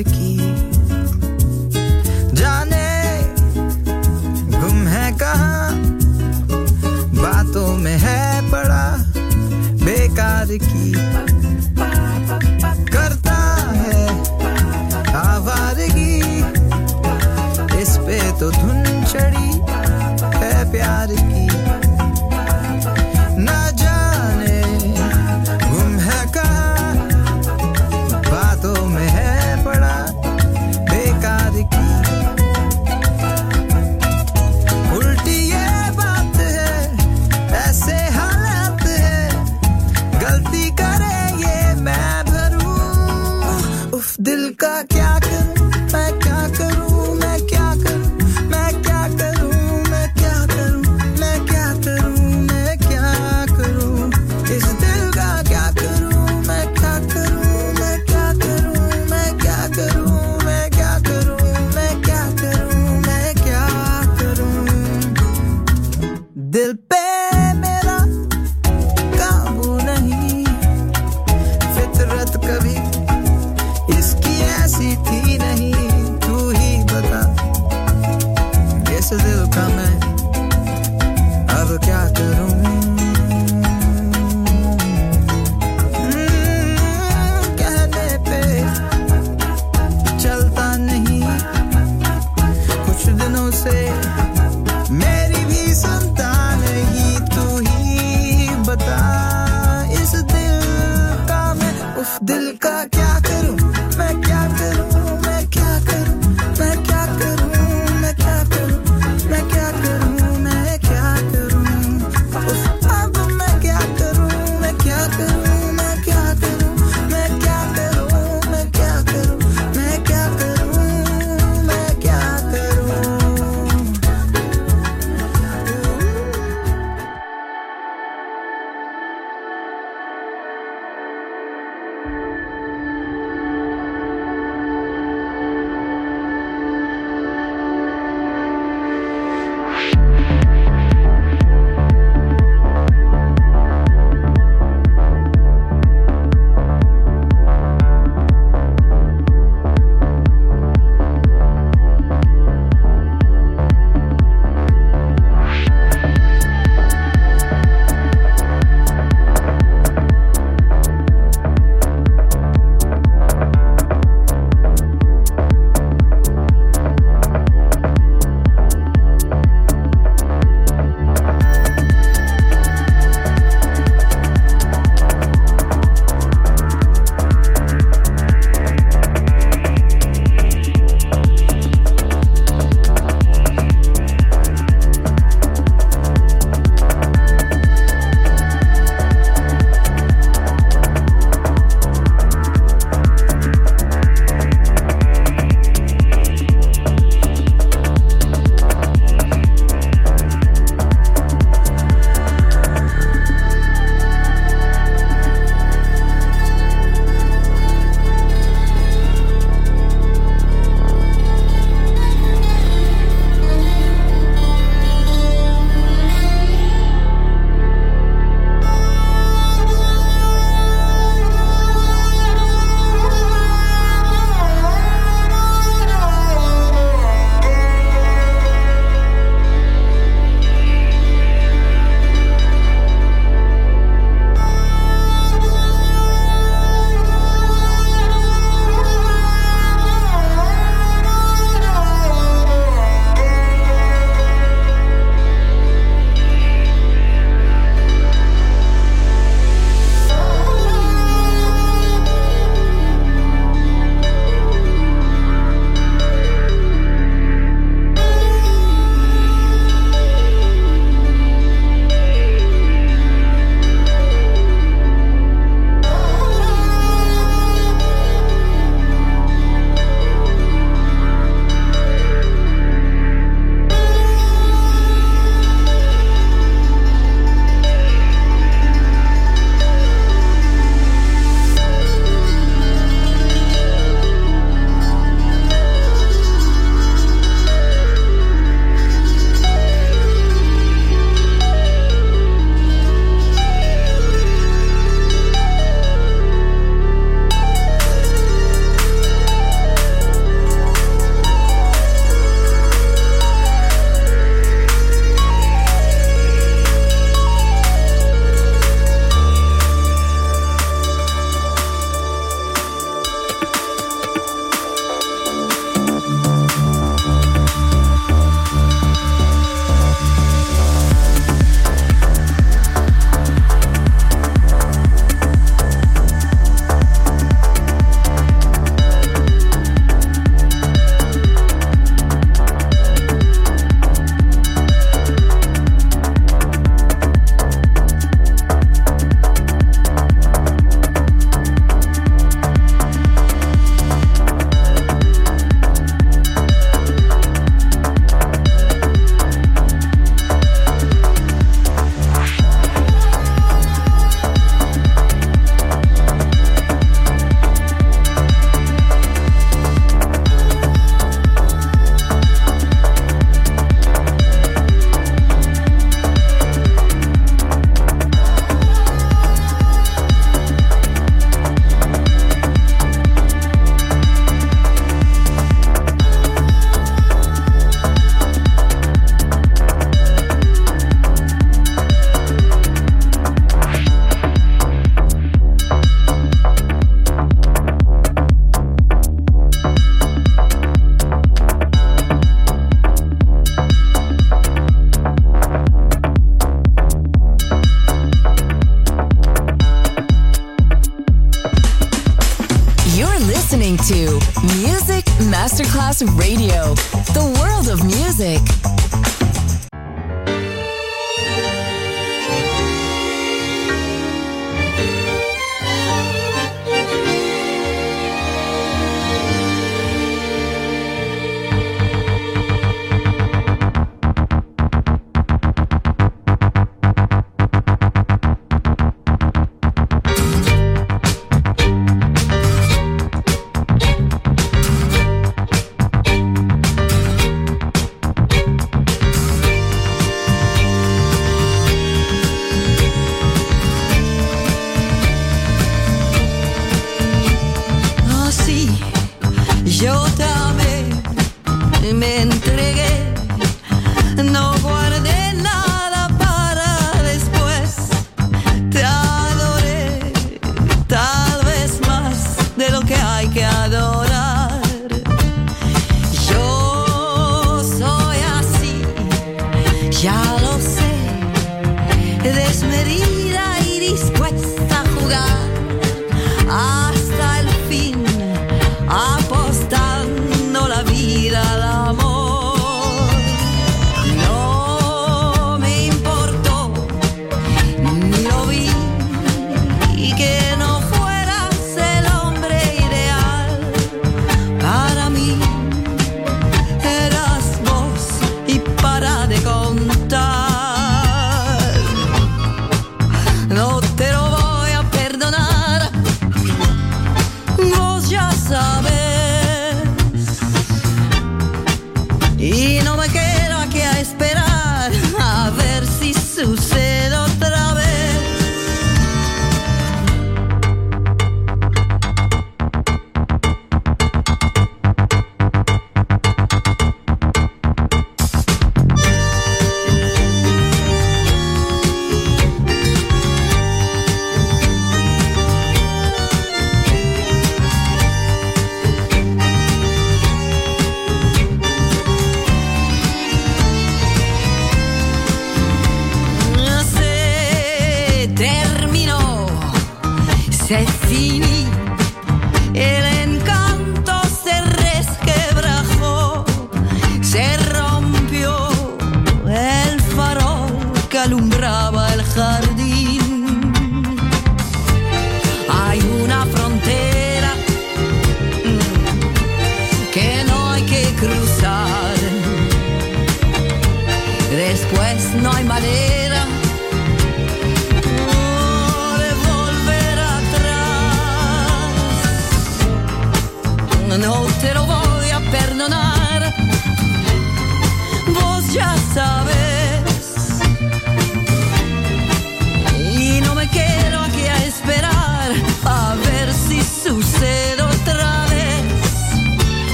aqui.